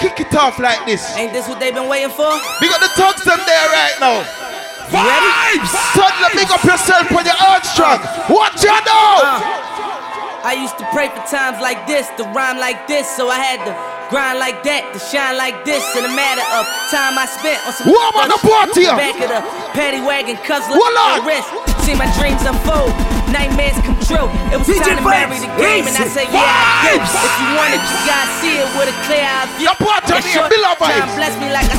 kick it off like this. Ain't this what they've been waiting for? We got the thugs them there right now. You ready? Vibes! Big up yourself when you're out strong. What you know? Uh, I used to pray for times like this, to rhyme like this, so I had to grind like that, to shine like this. In a matter of time I spent on some. What about the party? Back of the paddy wagon, cuzzler, Hold the wrist. See my dreams unfold, nightmares come true. It was DJ time to marry the game, and I said, Yeah, I do. If you want it, you gotta see it with a clear eye view. Your Yeah, here, sure, Bill of Time Vibes. bless me like I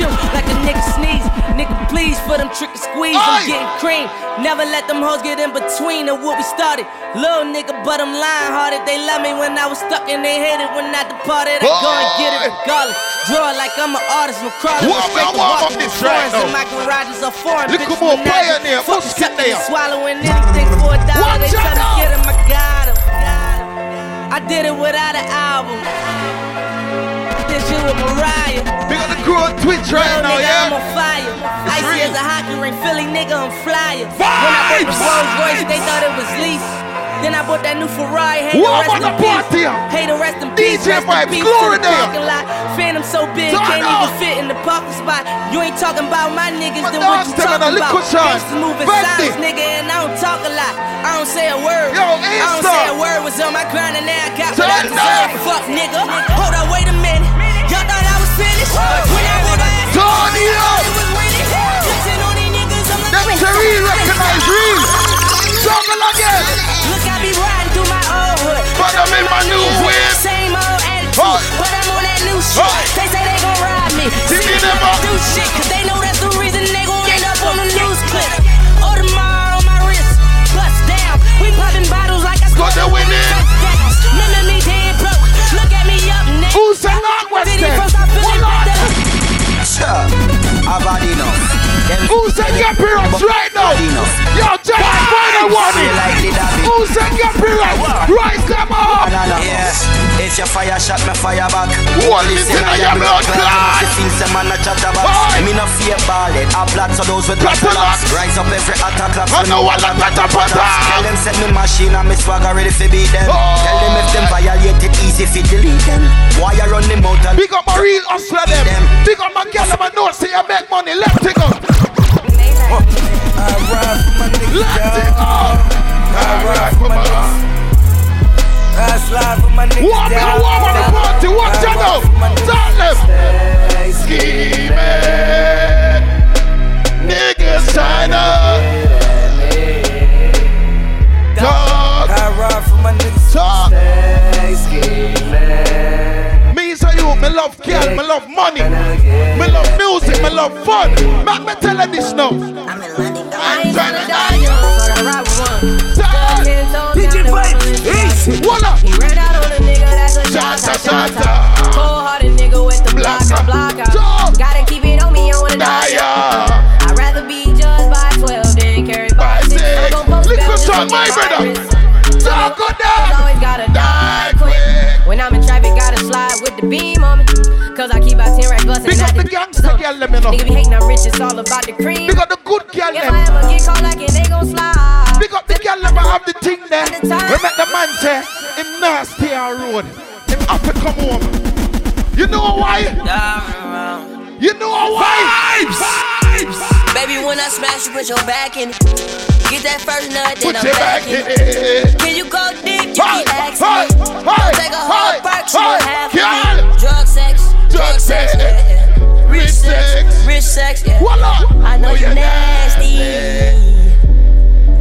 you, like a nigga sneeze. Nigga, please for them trick and squeeze. I'm getting cream. Never let them hoes get in between of what we started. Little nigga, but I'm lying hearted. They love me when I was stuck and they hated when I departed. I go and get it Boy. regardless. Draw like I'm an artist. No crawling. Warm with straight up, to warm walk with this in now. my garages are foreign. Look Bitches who more with nagging. pioneer. Fuck Who's sucking getting and there? swallowing anything for a dollar. Watch They now. get him. I got him. I did it without an album. This shit with Mariah. We got the crew on Twitch right now, nigga, I'm yeah? on fire. Icy real. as a hockey ring, Philly nigga, I'm flyer. When I bought the Rolls Royce, they thought it was lease. Then I bought that new Ferrari, hey, What the rest in peace. Hey, the rest in peace. DJ Vibes, glory the there. lot. Phantom so big, Turn can't up. even fit in the parking spot. You ain't talking about my niggas, My then what you talking about? Gangsters moving silence, nigga, and I don't talk a lot. I don't say a word. Yo, I don't say a word. Was on my grind and now I got what I deserve. up. Fuck, nigga. Hold up, wait a minute. Y'all thought I was finished? When I my ass Turn it up. That's a real recognize real. Jungle again. I be riding through my old hood. But I'm in my new whip. Same old attitude, Hey. but I'm on that new shit. Hey. They say they gon' ride me. See never. do shit, cause they know that's the reason they gon' end up on the news clip. Audemars on my wrist, bust down. We popping bottles like I Got the winning. Them Who's the appearance right now? Yo, check my final warning. David. Who's the appearance? Rise them up. Yeah, if your fire shot me fire back. What is in your blood clot? The things them man a chat about. Me no fear ballad. I blood so those with blood clots. Rise up every attack clap. I know what I'm at a Tell them set me machine and me swagger ready for beat them. Tell them if them violate it easy fi delete them. Why you run the mouth and Big up my real hustler them. Big up my girl, my know say I make money. Let's my niggas Warm me down. the warm on the party. Watch I out rock now. for my niggas Tell them. Stay Scheming. Niggas China. Dog. I ride for my niggas Talk. Stay scheming. Me say you, me love girl, me love money, me love music, me love fun. Make me tell her this now. I'm in London, I ain't tryna die young, so I ride with one. Tell Shanta, shanta. Cold hearted nigga with the block, Blacka. block out. Dog. Gotta keep it on me, I wanna die. I'd rather be judged by 12 than carried by By 6. six. I'm gon' post Listen, bail just son, to my brother. Talk good dog. Always gotta die quick. When I'm in traffic, gotta slide with the beam on me. Cause I keep out 10 racks bustin' Big up the gangster girl, let me know. Nigga be hating, I'm rich, it's all about the cream. Big up the good girl, If. I ever get caught like it, they gon' slide. Big up the girl, let me have the thing there. We make the man say, him nasty on road. Have to come home. You know why? You know why? Vibes. Vibes! Baby, when I smash you, put your back in it. Get that first nut, then Put I'm back back in it. Can you go deep? You Hey, keep asking hey, me. Don't take a whole hey, perk, want half of girl. it. Drug sex, Drug sex, yeah, yeah. rich sex, sex. rich sex, yeah. Voila. I know Oh, you you're nasty.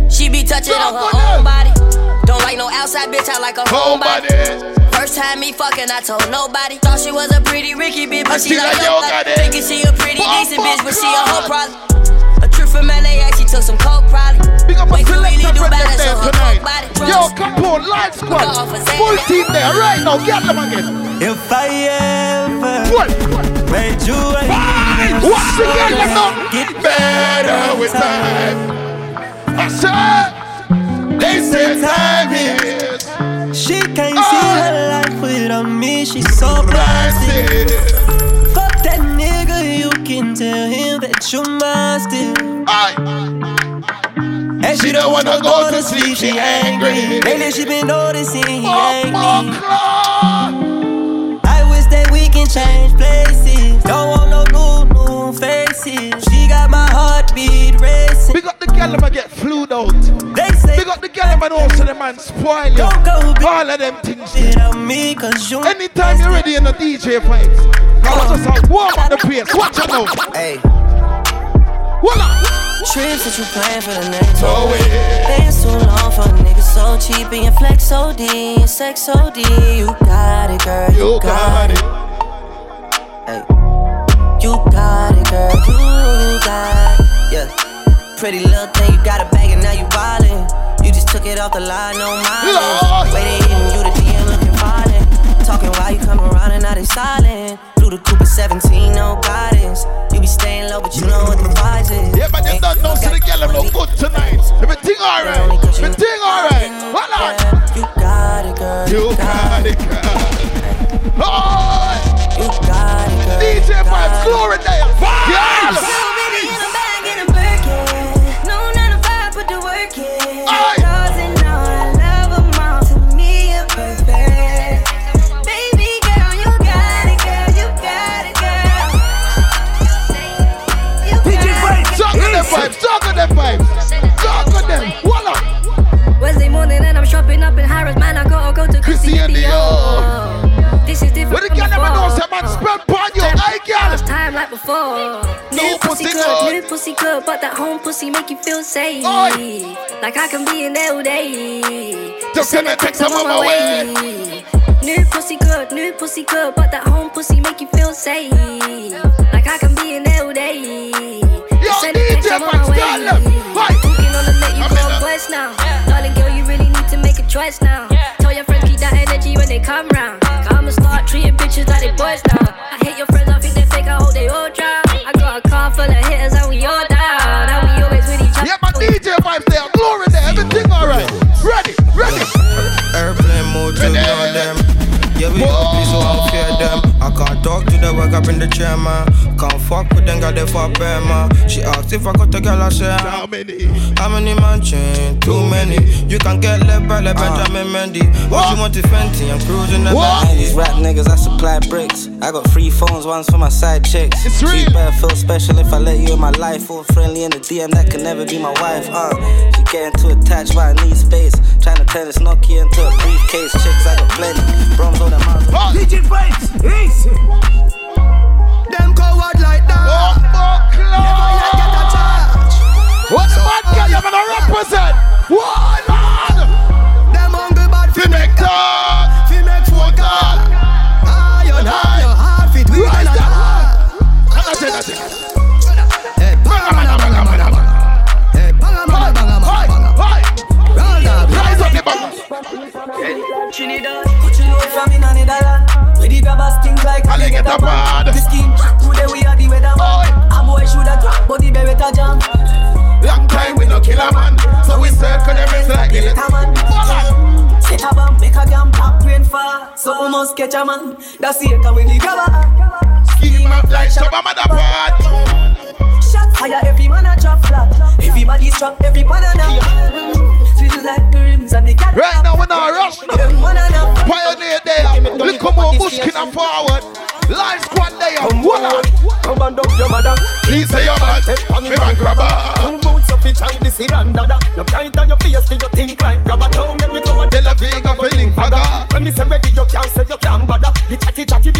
She be touching on her own body. Don't like no outside bitch, I like a homebody. Homebody. First time me fucking, I told nobody. Thought she was a pretty Ricky bitch, but And she, she like like yo yo, got got it. Thinking she a pretty Bump, decent bitch, but she a bump, hoe probably. A trip from LA, she took some coke probably. Big up a Way too really selector do friend them so there her tonight. coke body. Yo, Capone, Light Squad. Go for Zay. Full team there right now. Get them again. If I ever What? made you a Vibes. What's the girl them now? Get Better with time. I said, they say time is she can't see oh. her life without me, she's so plastic. Fuck that nigga, you can tell him that you're mine still. And she, she don't wanna go, go to sleep, she angry. Lately she been noticing he oh ain't me. I wish that we can change places. Don't want no new, new faces. She got my heartbeat racing. Pick up the girl, I'ma get flued out man also the man spoil you. All of them things. Me you Anytime you're ready in the DJ pipes. I just like warm up the place. Watch out now. Hey. Voila. Trips that you plan for the next oh, yeah. Dance too long for a nigga so cheap and your flex OD and sex OD. You got it, girl. You, you got, got it. Hey. You got it, girl. You got it. Yeah. Pretty little thing, you got a bag and now you wildin'. You just took it off the line, no mileage. Waiting, hitting you the DM looking violent. Talking while you come around and now they silent. Through the Cooper 17, no guidance. You be staying low, but you know what the price is. Yeah, but you don't know to the girl look good tonight. Everything alright. Everything alright. Hold on. You got it, girl. You got it, girl. Oh! You got it, girl. DJ Vibes, glory day. Vibes, before. New pussy good, new pussy good, but that home pussy make you feel safe. Oi. Like I can be in there all day. Just send a text, I'm on my way. way. New pussy good, new pussy good, but that home pussy make you feel safe. Like I can be in there all day. Yo, DJ Max, tell them. Talking on the net, you call now. Darling girl, you really need to make a choice now. That energy when they come round. I'ma start treating bitches like they boys now. I hate your friends, I think they fake, I hope they all drown. I got a car full of hitters and we all down. We always with each other. Yeah, my DJ vibes there, glory there, everything alright. The work up in the chair, man. Can't fuck with them, got the fuck bear, man. She asked if I got a girl, I said, How many? How many mansion? Too many. You can get left by like uh. Benjamin Mendy. What you want to Fenty? I'm cruising the back. These rap niggas, I supply bricks. I got three phones, one's for my side chicks. It's real. She better feel special if I let you in my life. All friendly in the DM, that can never be my wife. Uh, she getting too attached, but I need space. Trying to turn this Nokia into a briefcase. Chicks, I got plenty. Bros on the mountain. DJ Vibes, easy. Them coward like that. Never yet get a charge. What the bad girl you gonna represent? What man? Them hungry bad fi make talk, fi make phone call. Iron high, your heart fit we Right can there. That's it, that's it. Hey, banga banga banga banga banga. Hey, banga banga banga Hi, banga. hi. Roll down, Rise up the bang. Trinidad, put you out from in a Netherlands. Where the grabbers think like Ali get a bad. The scheme, today we are the weatherman. A boy shoulda drop, but the beretta jam. Long time we no kill a man, so we circle them it's like the Get a man. Voila. Set a bomb, make a gam, pop rain fall. So we must catch a man. That's it, and when the grabber. Scheme up like Shabba Motherpot. Shot fire, every man a drop flat. Everybody strap, every banana. Feel like the rims and the cat. Right now we're not rush. Them. Pioneer there. Look come on, Bushkin and forward. Live squad there. Voila. Come and up your mother. Please say your man. Me man grabber. Two boots of each and this is dada. No kind on your face, till you think like grabber. Don't let me come and Tel Aviv a feeling faga. When me say ready, you can't say you can't bother. The chatty chatty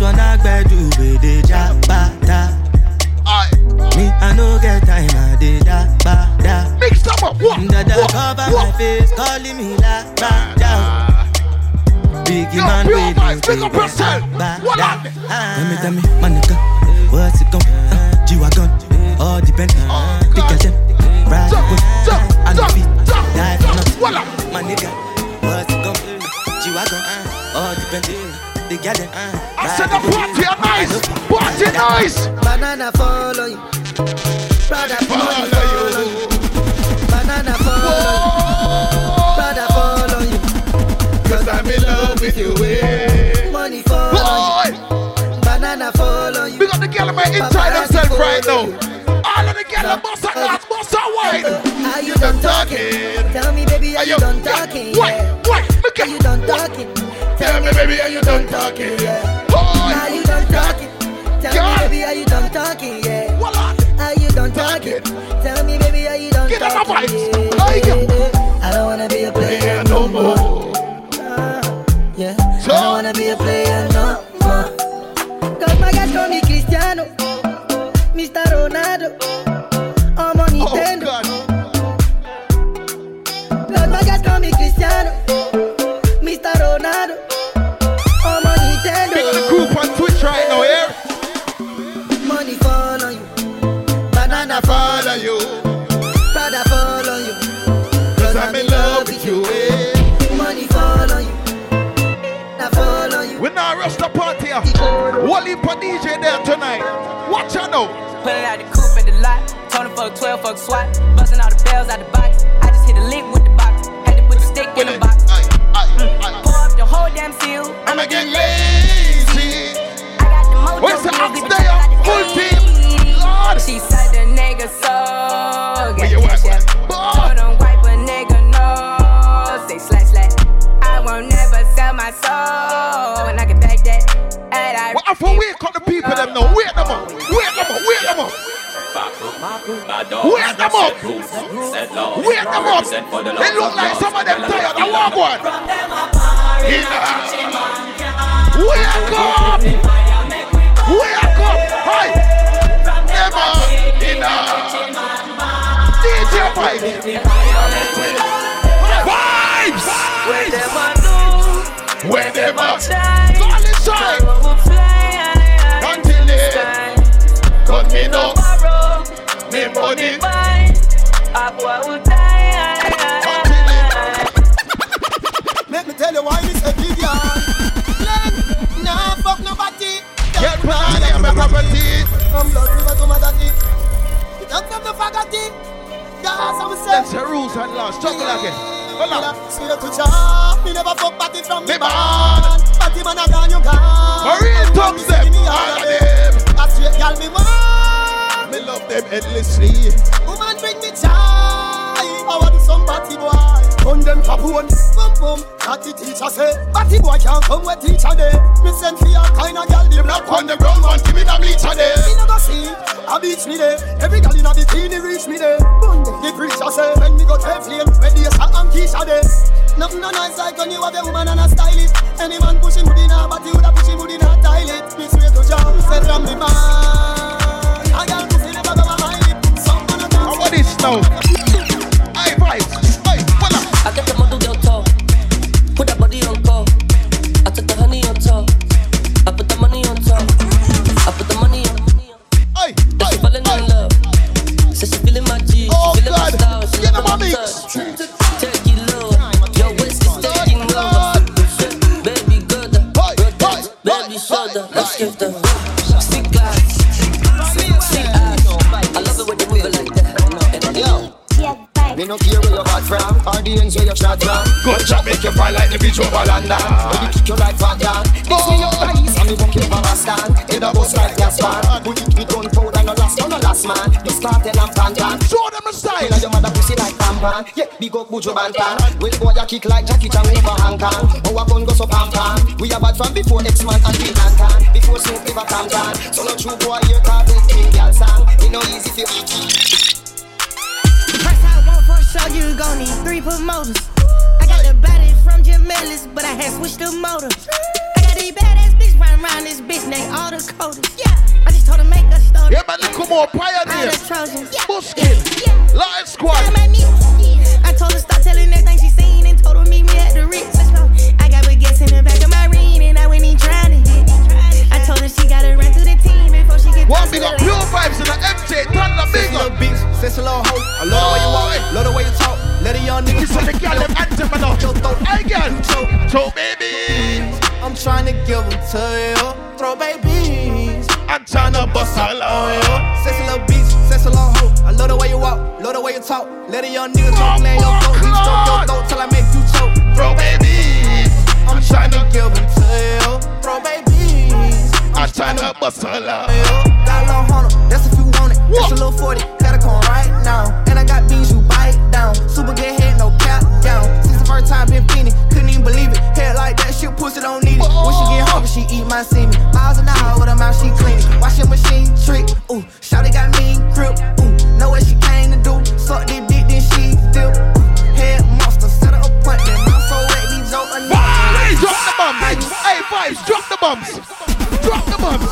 This one I better do with the jabata. Me, I no get time, I did da ba da. Mix them up, what? Da da cover what? my face, calling me la ba da. Biggie Yo, man, wait, wait, wait, up yourself. What up? Tell me, tell me, my nigga, what's it gon' uh, G-Wagon, all depend. Oh, Pick a gem, ride with, I know feet, die for nothing. My nigga, the girl them. Uh, I said the party are nice, party nice. Banana follow you, brother follow you. What? Are you done talking? Tell me, baby, are you done talking? Yeah. Are you done talking? Tell me, baby, are you done talking? Yeah. Are you done talking? Tell me, baby, are you done talking? Yeah. I don't wanna be a player no more. Rush the party, for DJ there tonight. Watch out. Put it out the at the lot. Fuck 12, fuck SWAT. Busting all the bells out the box. Wake them up. Wake them up. They look like some of them tired. I want one. Wake up. Wake up! Hi! Emma! Inna! DJ Vibes! Vibes! Where them do? Where them a Call inside! Me money Let me tell you why this a Vivian Nah, fuck nobody Get money and my property. From blood river to my daddy. Up from the faculty. Yes, I'm saying. That's the rules and laws. Juggle again. Hold on. See the to chop. Me never fuck party from me. Party Gun them capone, boom boom. That the teacher say, Batty boy can't come with teacher day. Me send for your kind of girl, the black one, the brown one, give me the bleacher day. Me no go see, a beach me day. Every girl in a bikini reach me day. The preacher say, when me go to flame, when the shot and Keisha day. Nothing no nice like when you have a woman and a stylist. Any man pushing wood in a body, would a pushing wood in a toilet. Me swear to Jah, say from the man. I got to see the bag of my lip. Someone a dance. What is now? High vibes. I get the mix. Turkey love, your waist taking over. Baby, go the, baby, show let's give the stick eyes, stick eyes. I love it when you move it like that. Yo. Me no care where you're from, or the ends where you're shot from. Go chop, make you fly like the bridge over London. When you kick your life back down, this me your eyes, and me walk in Pakistan. In a bus like Gaspar, put it with gunpowder, no last, no last man. You started and pussy like pampan. Yeah, big up Buju Banton. Well, boy, you kick like Jackie Chan over Hong Kong. Our gun go so pam pam. We are bad from before X-Man and Big Anton. Before Snoop ever Tam Tam. So no true boy, you cartel king girl song. It no easy for First I want for show you gon' need three promoters. I got the body from Jim Ellis, but I had switched the motor. I got these badass bitch running around this bitch named all the coders. Yeah, I just told her make a story. Yeah, man, come more pioneer. All the Trojans. Yeah. Bushkin. Yeah. Lion Squad. Told her stop telling everything she seen and told her meet me at the Ritz. I got baguettes in the back of my ring and I went in trying to hit. I told her she gotta run through the team before she get One big up pure vibes in the MJ, turn the big up. beats, sense a little hoe. I love the way you walk, love the way you talk. Let a young nigga This is the girl them anthem and all. Hey girl, so baby. I'm trying to give them to you. Throw babies. I'm trying to bust all on you. Sense a little love the way you walk, love the way you talk. Let a young nigga talk, lay your throat. Reach stroke your throat till I make you choke. Throw babies. I'm trying to give them to you. Throw babies. I'm trying to bust all on Got a little hunter, that's if you want it. That's a little 40, gotta come right now. And I got beans you bite down. Super good head, no cap down. Since the first time been feeling, couldn't even believe it. Head like that, shit pussy don't need it. When she get hungry, she eat my semen. Miles an hour with her mouth, she clean it. Watch your machine trick, ooh. Shawty got mean grip. Know what she came to do. Suck this dick, then she feel. Ooh. Head monster, set her appointment. Mouth so wet, these old Vibes, drop the bombs. Hey, vibes, drop the bombs. Drop the bombs.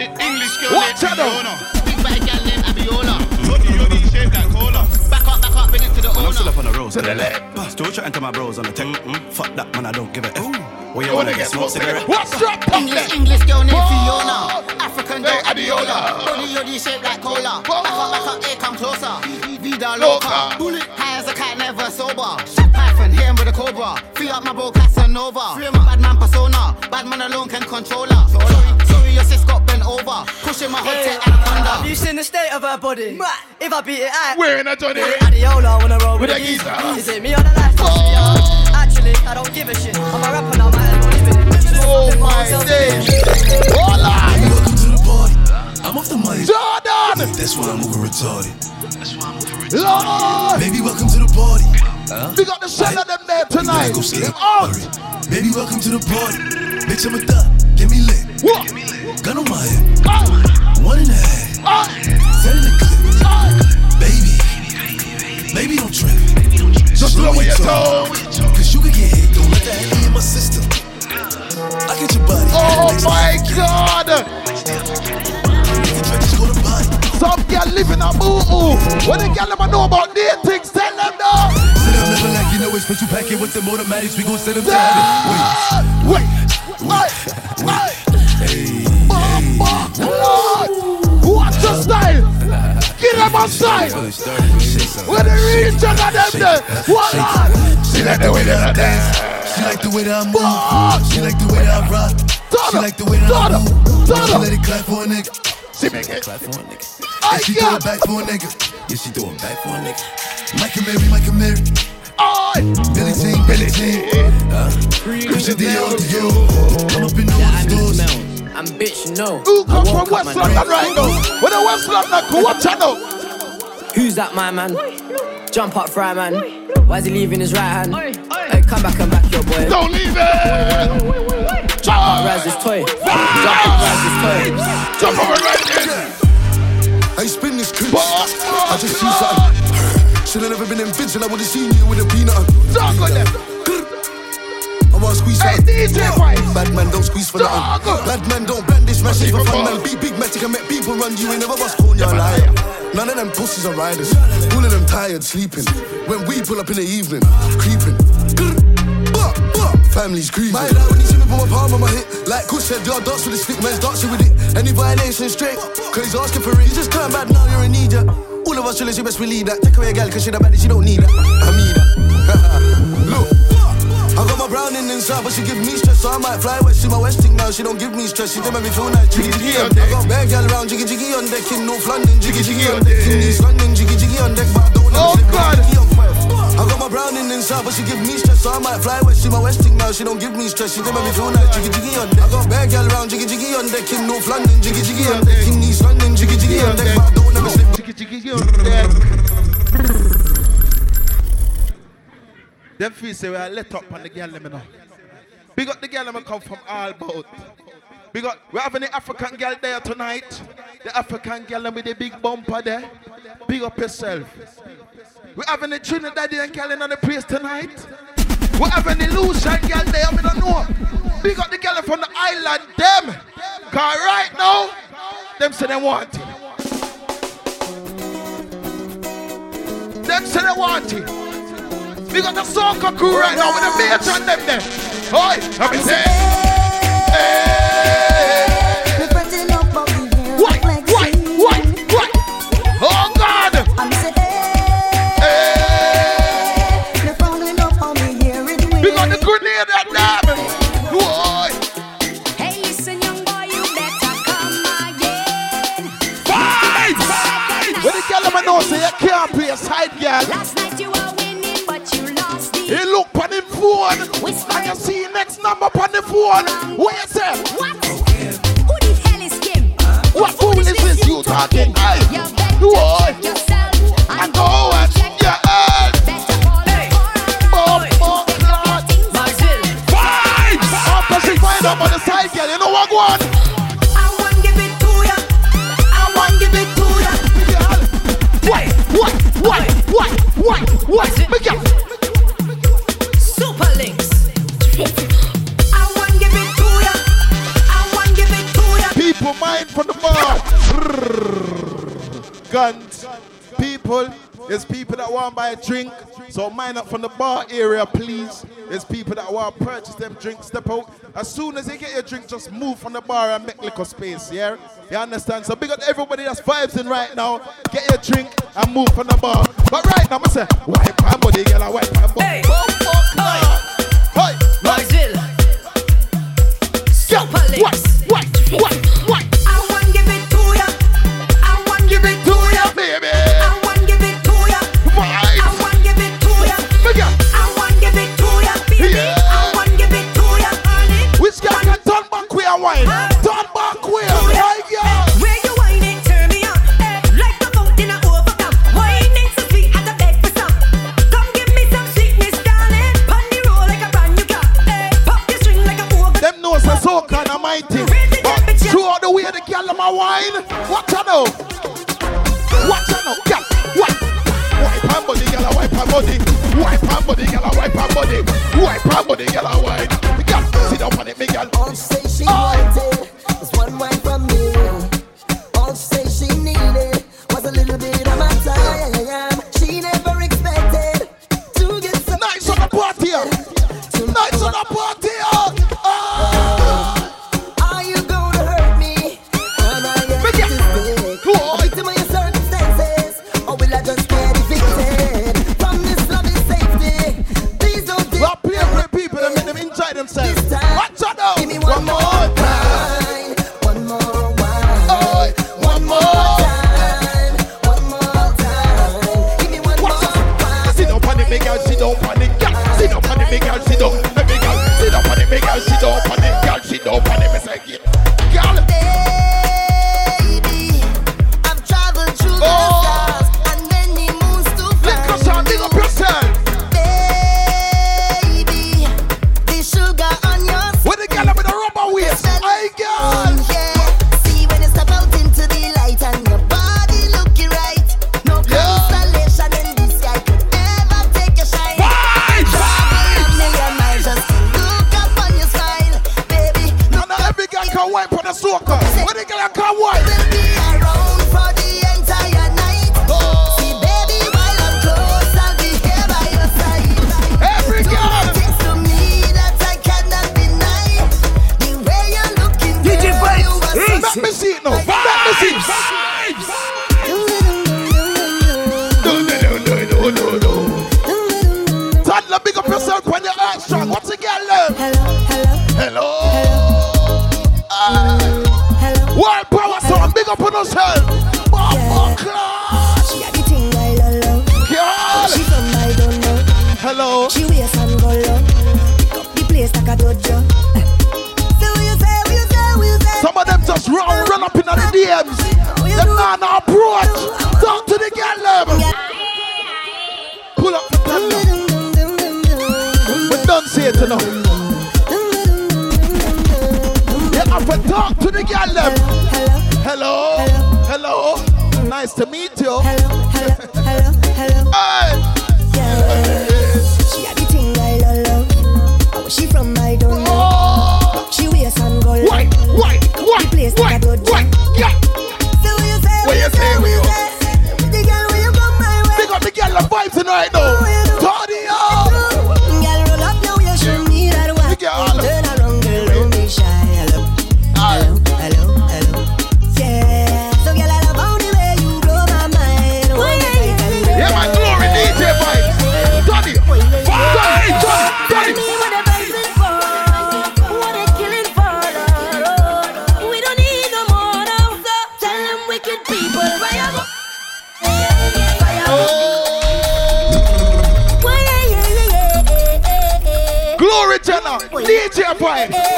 English girl Watch named out. Big bad gal named Abiola. Yodi yodi shaped like cola. Back up, back up, bring it to the I'm still owner. up on the road. To the left. Still chatting to my bros on the tech. Fuck that, man, I don't give a F. Where you You wanna wanna get get smoke smoke cigarette? cigarette? What's drop pump English, there? English girl named Whoa. Fiona. African Hey, girl Abiola. Abiola. Body yodi shaped like cola. Whoa. Back up, back up, hey, come closer. Vida Loca. loca. Bullet high as a cat, never sober. Shit python, hit him with a cobra. Free up my bro Casanova. Free my bad man persona. Bad man alone can control her. Sorry, sorry, your sis got bent over. Pushing my hot tech anaconda. Have you seen the state of her body? If I beat it out, Wearing a Johnny. Adiola when I roll with, With a a geezer. geezer. Is it me on the life? Oh. Actually, I don't give a shit. I'm a rapper Jordan. That's why I'm over retarded. Lord. Baby, welcome to the party. We got the shell of them there tonight. Go skate. Them out. Baby, welcome to the party. Bitch, I'm a thug. Get me lit. What? Gun on my head. Ah. One and a half. Ah. Set in the clip. Ah. Baby. Baby, don't trip. Just Slow lower your your tone. Cause you can get hit. Don't let that be in my system. I get your body. Oh my God. Some girl living a boo ooh. When the girl never know about their things, tell them no. Sit up, never like you know it's special packet with the automatics. We gon' send them to heaven. Wait, wait, wait. Hey, Bumba, Lord. What's the style? Get them style. When the region of them there. What on? She like the way that I dance. She like the way that I move. She like the way that I rock. She like the way that I move. She let it clap for a nigga. She make it. Clap for a nigga. I And she throw got. it back for a nigga. Yeah, she throw it back for a nigga. Mike and Mary, Mike and Mary. Oi. Billie Jean, Billie Jean. Uh, Christian Dior, Dior. I'm up in all the stores. I'm bitch, no. Who come from West London right now? When the West London come, watch out now. Who's that, my man? Jump up, fry man. Why is he leaving his right hand? Hey, come back and back your boy. Don't leave it. Jump up, rise his toy. Jump up, rise his toy. Jump over right in. I spin this clip. I just see something. Should've never been in vigilant. I would've seen you with a peanut. Dog on them. I wanna squeeze Hey, something. DJ Price. Bad man don't squeeze for nothing. Dog. Bad man don't brandish my shit for fun. Man, be big matic and make people run you. Ain't never bust phone, you're a liar. None of them pussies are riders. All of them tired sleeping. When we pull up in the evening, creeping. Bah, bah, Family's grieving. My love when you see me put my palm on my hip. Like Kush said, y'all dance with the stick, man's dancing with it. Any violation straight. Cause he's asking for it. You just turn bad now, you're in need, yeah. All of us chillers, you best believe that. Take away a gal, cause she the baddest, she don't need that. I need that. Look, I got my browning inside, but she give me stress, so I might fly west. See my westing now, she don't give me stress. She don't make me feel like jiggy jiggy on deck. I got bad gal around, jiggy jiggy on deck in North London, jiggy jiggy on deck in East London, jiggy jiggy on deck, but I don't know. Oh God. I got my browning inside, but she give me stress, so I might fly west. See my westing now, she don't give me stress. She make me feel like jiggy jiggy on deck. I got bad gal around, jiggy jiggy on deck in North London, jiggy jiggy on deck in East London, jiggy jiggy on deck, but I don't ever slip. Jiggy jiggy on deck. Them feel say we are let up on the girl let me know. Big up the girl that come from all boat. Big up, we having the African girl there tonight. The African girl with the big bumper there. Big up yourself. We having the Trinidadian girl in the place tonight. We having the Lucian girl there, we don't know. Big up the girl from the island, them. Cause right now, them say they want it. Them say they want it. We got the soccer crew right now with the mates and them there. Oi, let me say. What? Can't play a side girl. Last night you were winning, but you lost it. He look on him phone and you see next number on the phone. What you say? What? Who the hell is Kim? What fool is this you talking? Hey, You drink. So mind up from the bar area, please. There's people that want to purchase them drinks. Step out. As soon as they get your drink, just move from the bar and make little space, yeah? You understand? So big up everybody that's vibes in right now. Get your drink and move from the bar. But right now, I say, wipe my body, girl, I wipe my body. Hey. Bum, bum, clot. Hey. Marville. Super. What? What? What? here to know. Yeah, up and talk to the girl them. Hello, hello, hello. Nice to meet you. Hello, hello, hello, hello. Hey. She had the thing I love. How was she from? my don't know. Oh. She wears and gold. White, white, white, place why, why, why, yeah. So what you say? What you say? What you say? The girl, will you come my way? Big up the girl, the vibes tonight, though. Quiet.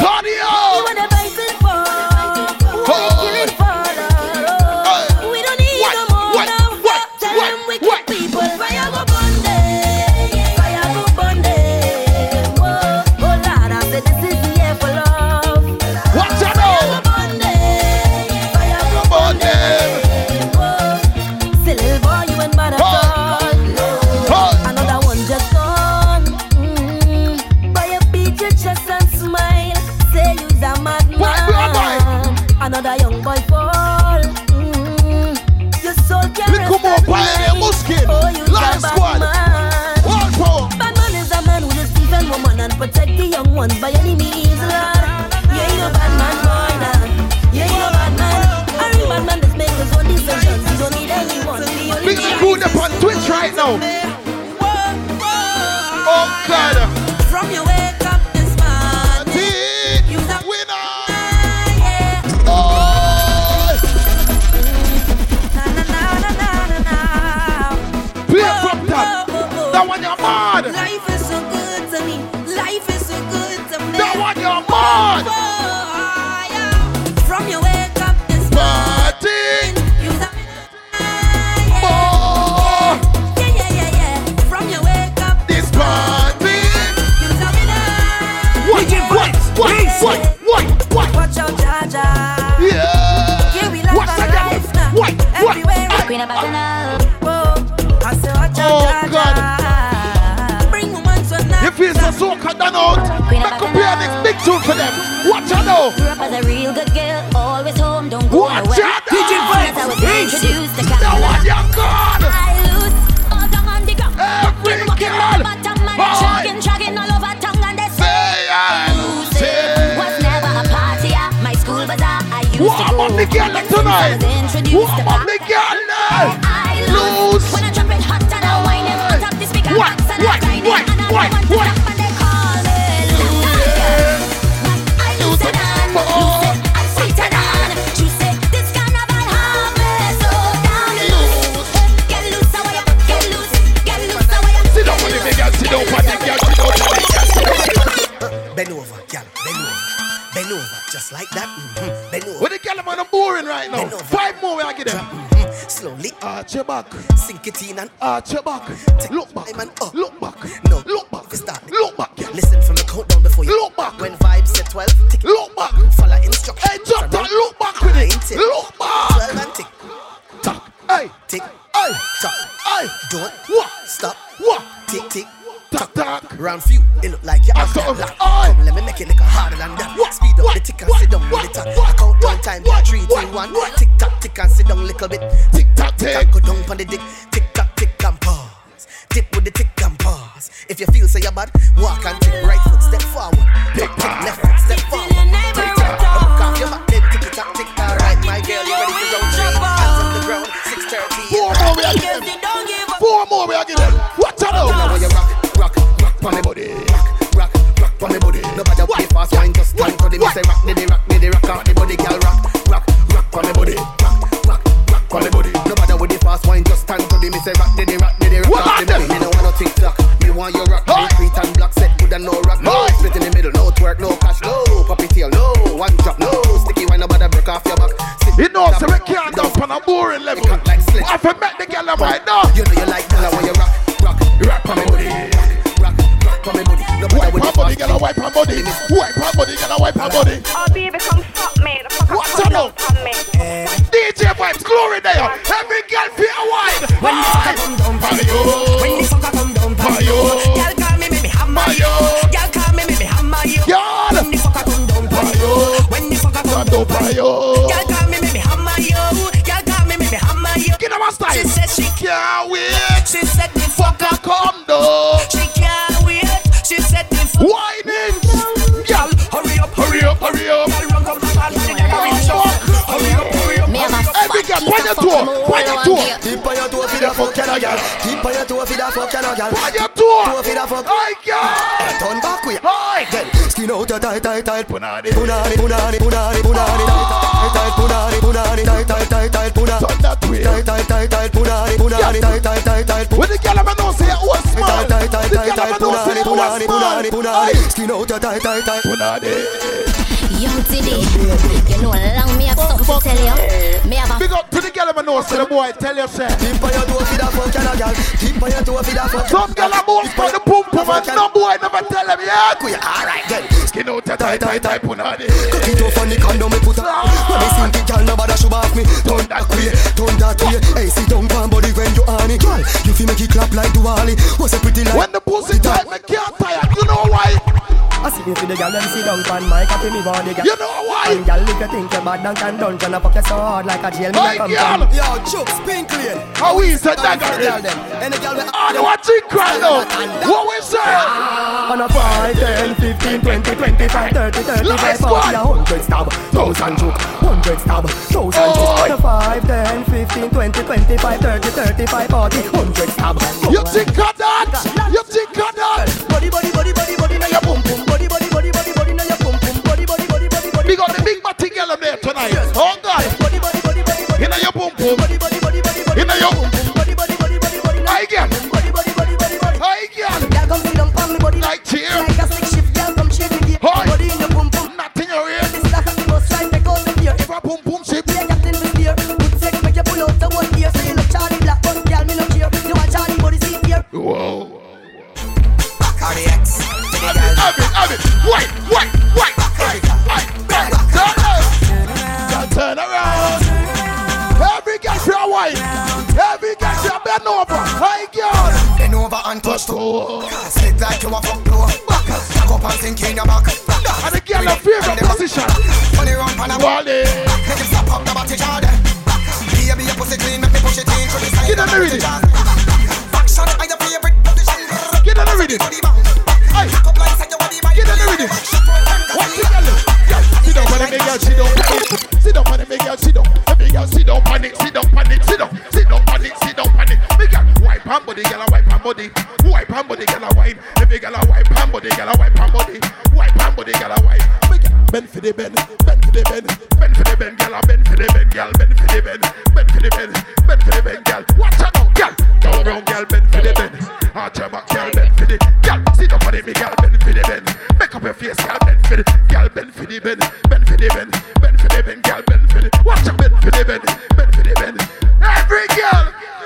remix, big tune for them. Watch out now. Grew up as a real good girl, always home, don't go Watch away. Watch out now. introduced to Now what you got? I lose all down on the ground. Every walking girl. Bottom and chugging, chugging all over tongue and they say I lose it. Was never a party at my school bazaar. I used Warm to go. Warm up the girl tonight. Warm up the girl now. I lose. When I drop it hot and I wind it, put up the speaker. What? What? What? What? What? like that. Mm-hmm. They know. Where the girl on are boring right now. Five more where I get them. Mm-hmm. Slowly. Uh, arch your back. Sink it in and arch your back. Uh, take look back. And up. Look back. No. Look back. Start. Look back. Listen from the countdown before you. Look back. When vibes at 12. Tick. Look Oh, baby, come fuck me. The fuck What's up for the fuck, can I girl? Keep on your toe for the fuck, can I girl? Point your toe. Toe for the fuck. Hi, girl. Turn back with. Hi. Then skin out your tight, tight, tight. Punani, punani, punani, punani, punani, tight, tight, punani, punani, tight, tight, tight, tight, punani. Turn that way. Tight, tight, tight, tight, punani, punani, tight, tight, tight, tight. When the girl ever know say oh small. Tight, tight, tight, The tight, girl tight, ever know say punani, oh punani, small. punani, punani. Skin out your tight, tight, tight. Punani. Young Tiddy, you know long me have something to tell you. Me have a Big up to the girl ever know say the boy tell you say. Keep on your toe for the fuck, can I girl? Keep on your toe for the fuck. Some girl a boast for the pum pum and no boy never tell them yet. Alright then. Skin out your tight tight tight punani. Cook it off on the condom me put up. Ah. When me sink it, girl, nobody should off me. Turn that way, turn that way. Ah. Hey, sit down, pan body when you on it. Girl, you feel make it clap like Duali. What's a pretty like? When the pussy tight, me can't tire. You know why? I see you the gal them sit down pan my copy me body gal. You know why? And gal if you think you bad, then can done. I fuck you so hard like a jail? Me My not come from. Yo, Chuck, spin clean. How we say that girl? them. Ah, and the girl we I know what you cry now. What we say? Ah, on a 5, 10, 15, 20, 25, 30, 35, 40, a 100 stab, 1000 joke, 100 stab, 1000 joke. On a 5, 10, 15, 20, 25, 30, 35, 40, 100 stab. You think of that? You think of that? Body, body, body, body, body, now your boom boom. Girl up there tonight. Oh God. Inna your boom boom. Inna your boom boom. Body, body, body, body, body. Hi bend over. Hi girl. Bend over and touch toe. Sit like you a fuck blow. Back up and sink in your back. And the girl in favorite position. Turn it round pan a Wally. Make him stop up the body jar there. Baby, your pussy clean, make me push it in to the side. Get on the rhythm. Action are your favorite position. Get on the rhythm. Hey. Cock up like say you want the Get on the rhythm. What's the girl? Sit down on the big girl, sit down. Sit down on the big girl, sit down. Every girl, sit down panic, sit down panic, sit. Sit down wipe hand body, girl, wipe hand body. Wipe hand body, girl, wine. Every girl, wipe hand body, girl, wipe hand body. Wipe hand body, girl. Big girl, bend for the bend, bend for the bend, bend for the bend, girl, bend for the bend, girl, bend for the bend, bend for the bend, bend for the bend, girl. Watch out girl. Down round, girl, bend for the bend. Arch your back, girl, bend for the. Girl, sit up on big girl, bend for the bend. Make up your face, girl, bend for the. Girl, bend for the bend, bend for the bend, bend for the bend, girl, bend for the. Watch out, bend for the bend, bend for the bend. Every girl.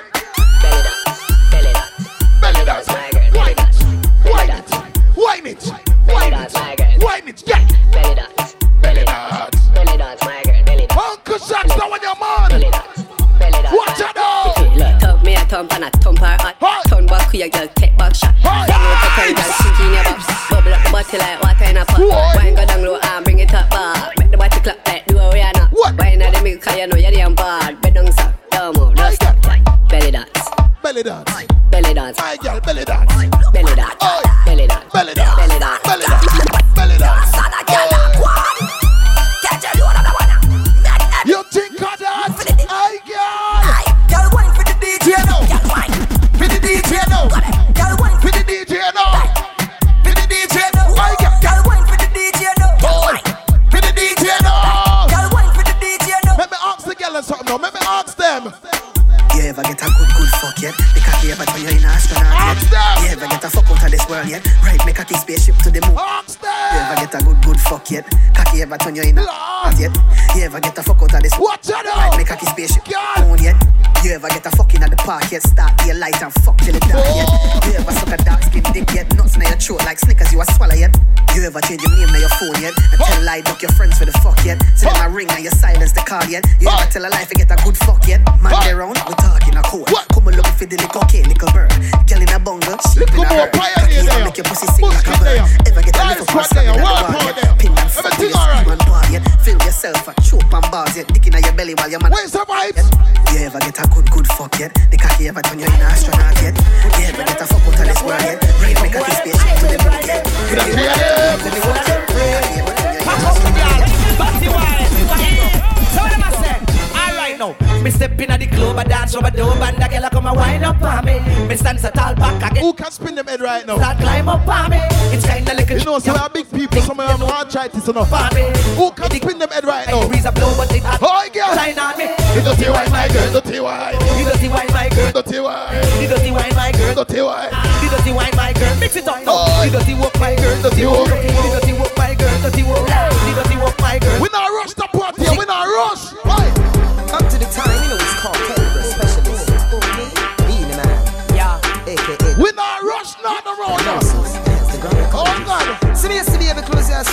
And a thump her hot. Turn back your girl, take back shot. Lie duck your friends for the fuck yet? Send them a ring and you silence the call yet? You ever tell a lie to get a good fuck yet? Man they round, we talking a code. Come and look for the little okay, little bird. Girl in a bungle, sleep in a herd. Cocky make your pussy sing like a bird. Ever get a little for slap in the bar yet? Pin and fuck till you scream and bar yet? Fill yourself a choke and bars yet? Dick in your belly while your man. Where's the vibes? You ever get a good good fuck yet? The cocky ever turn you in an astronaut yet? Club, I dance over dope, girl a come and wind up on me. Me stand so tall back again. Who can spin them head right now? Start climb up on me. It's kinda like a You know, some are big people, some of them have arthritis enough. Who can spin them head right now? Breeze a blow, but it Oh, girl! shine on me. You dirty wine, my girl, dirty wine. You dirty wine, my girl. Dirty wine. You dirty wine, my girl. Dirty wine. You dirty wine, my girl. Mix it up now. You dirty walk, my girl. Dirty walk. You dirty walk, my girl. Dirty walk. You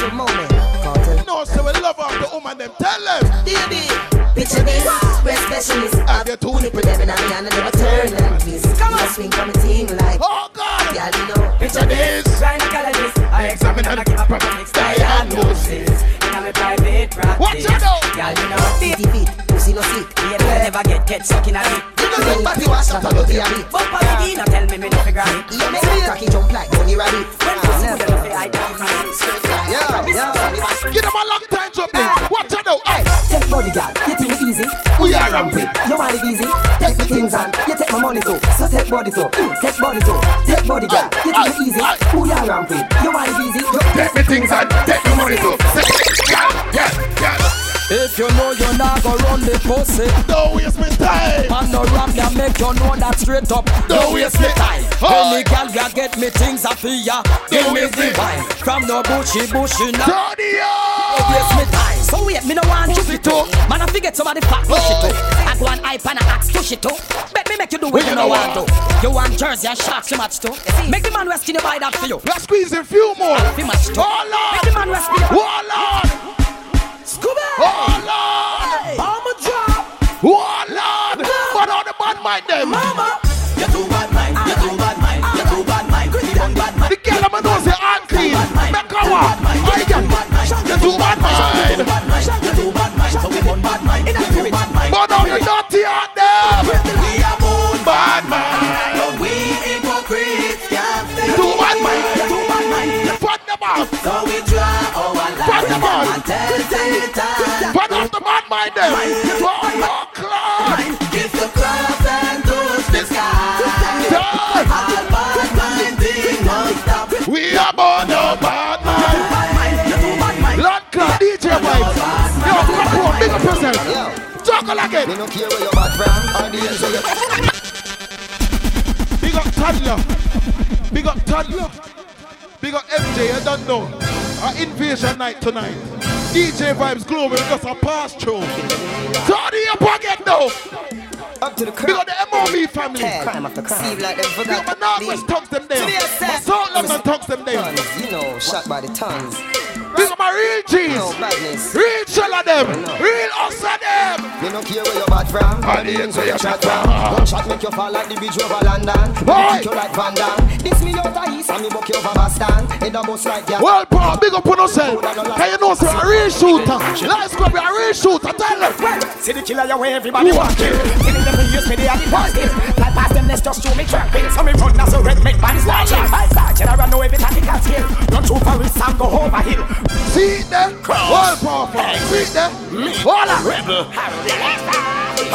baby, close your eyes for a moment. No, so we love the woman them. Tell them. Baby. Picture this, we're specialists. Have your two Put them in a hand and never turn them twist. Come on, swing from a team like. Oh God. You know. Picture this. Gynecologist, I examine and I give a proper mix diagnosis. In my private practice. Watch out now. Girl, you know. Fifty feet, pussy no seat. Yeah, I never get get stuck in a beat. You know the body wash out of the beat. But Paggy, now tell me me no figure it. You make me cocky jump like Tony Rabbit. When pussy ah, good enough, I don't mind. Yeah, yeah. Give them a long time jumping. Watch out now. Hey. Take body, girl. You think easy? We are ramping. You want it easy? Take the things on. You take my money too. So take body too. Mm, take body too. Take body, girl. You think it easy? You are ramping? You want it easy? Take me things and take me money too. Yeah, yeah, yeah. If you know you're not gonna run the pussy, don't waste my time. And no rap can make you know that straight up. Don't waste my time. Any girl ya get me things a for ya. Give me the wine from no bushy bushy now. Don't waste me time. So wait, me no want you it too. Man, I forget somebody fat push it too. I go and hype and I ask push it too. Bet me make you do what you no want to. You want jersey and sharks you match too. Make the man rest in your buy that for you. Let's squeeze a few more. Fi match too. Hold on. Make the man rest in your Hold on. Scooby. Oh, Hold on. I'm a drop. Oh, Hold on. But on the bad mind them. Mama. You too care where you're bad from or the ends of your Big up Toddler. Big up Toddler. Big up MJ, I don't know. Our invasion night tonight. DJ Vibes Global just a pass through. Turn it up again now. Up to the crime. Big up the MOB family. Crime after crime. See like them Big up my Northwest Tugs them there. The My extent. Salt London Tugs them there. tons. You know, shot by the tons. Big up my real G's. No badness. Real them. Real us them. Me no care where you're bad from All the ends where you shot from. One shot make you fall like the bridge over London Boy. Kick you like Van Damme This me out of east and me buck you over Boston Head a bus like that Well, Paul, big up on yourself. Can you know, say, a real shooter. Let's go be a real shooter. Tell them. See the killer, you way everybody want kill. Killing them for years, me the positive. Fly past them, let's just show me track it. So me run now, so red make bodies like star, general know every tactical skill. Run through Paris and go over hill. See them. Well, Paul, Paul. See them. Me Hold on. Rebel.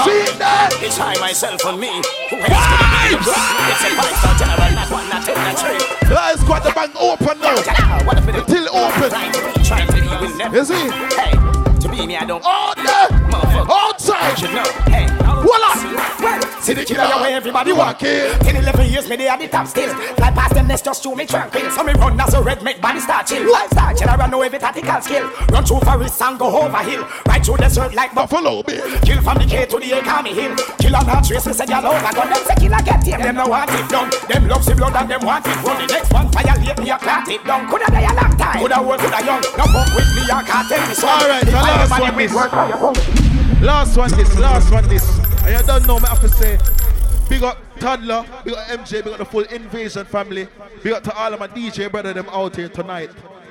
See them. It's I myself and me. Who else can be the bride? It's a five-star general, not one, not two, not three. Let's got the bank open now. It Till open. You. You see? Hey, to be me, I don't. All. Motherfucker. Outside. should know. Hey, Voila. See the killer way, everybody walking. 10, 11 years, me they at the top still. Fly past them, next just show me tranquil. So me run as a red, make body start chill. Lifestyle, general know every tactical skill. Run through forest and go over hill. Right through desert like Buffalo Bill. Kill from the K to the A, call me hill. Kill on not trace, me say y'all over. Gun them say killer get him, them no want it done. Them love see blood and them want it run. The next one violate me, a clot it down. Coulda die a long time. Coulda old, coulda young. No fuck with me, I can't tell me so. Alright, the last one this. Last one this, last one this. And you don't know me have to say. Big up Toddler, big up MJ, big up the full Invasion family. Big up to all of my DJ brother them out here tonight.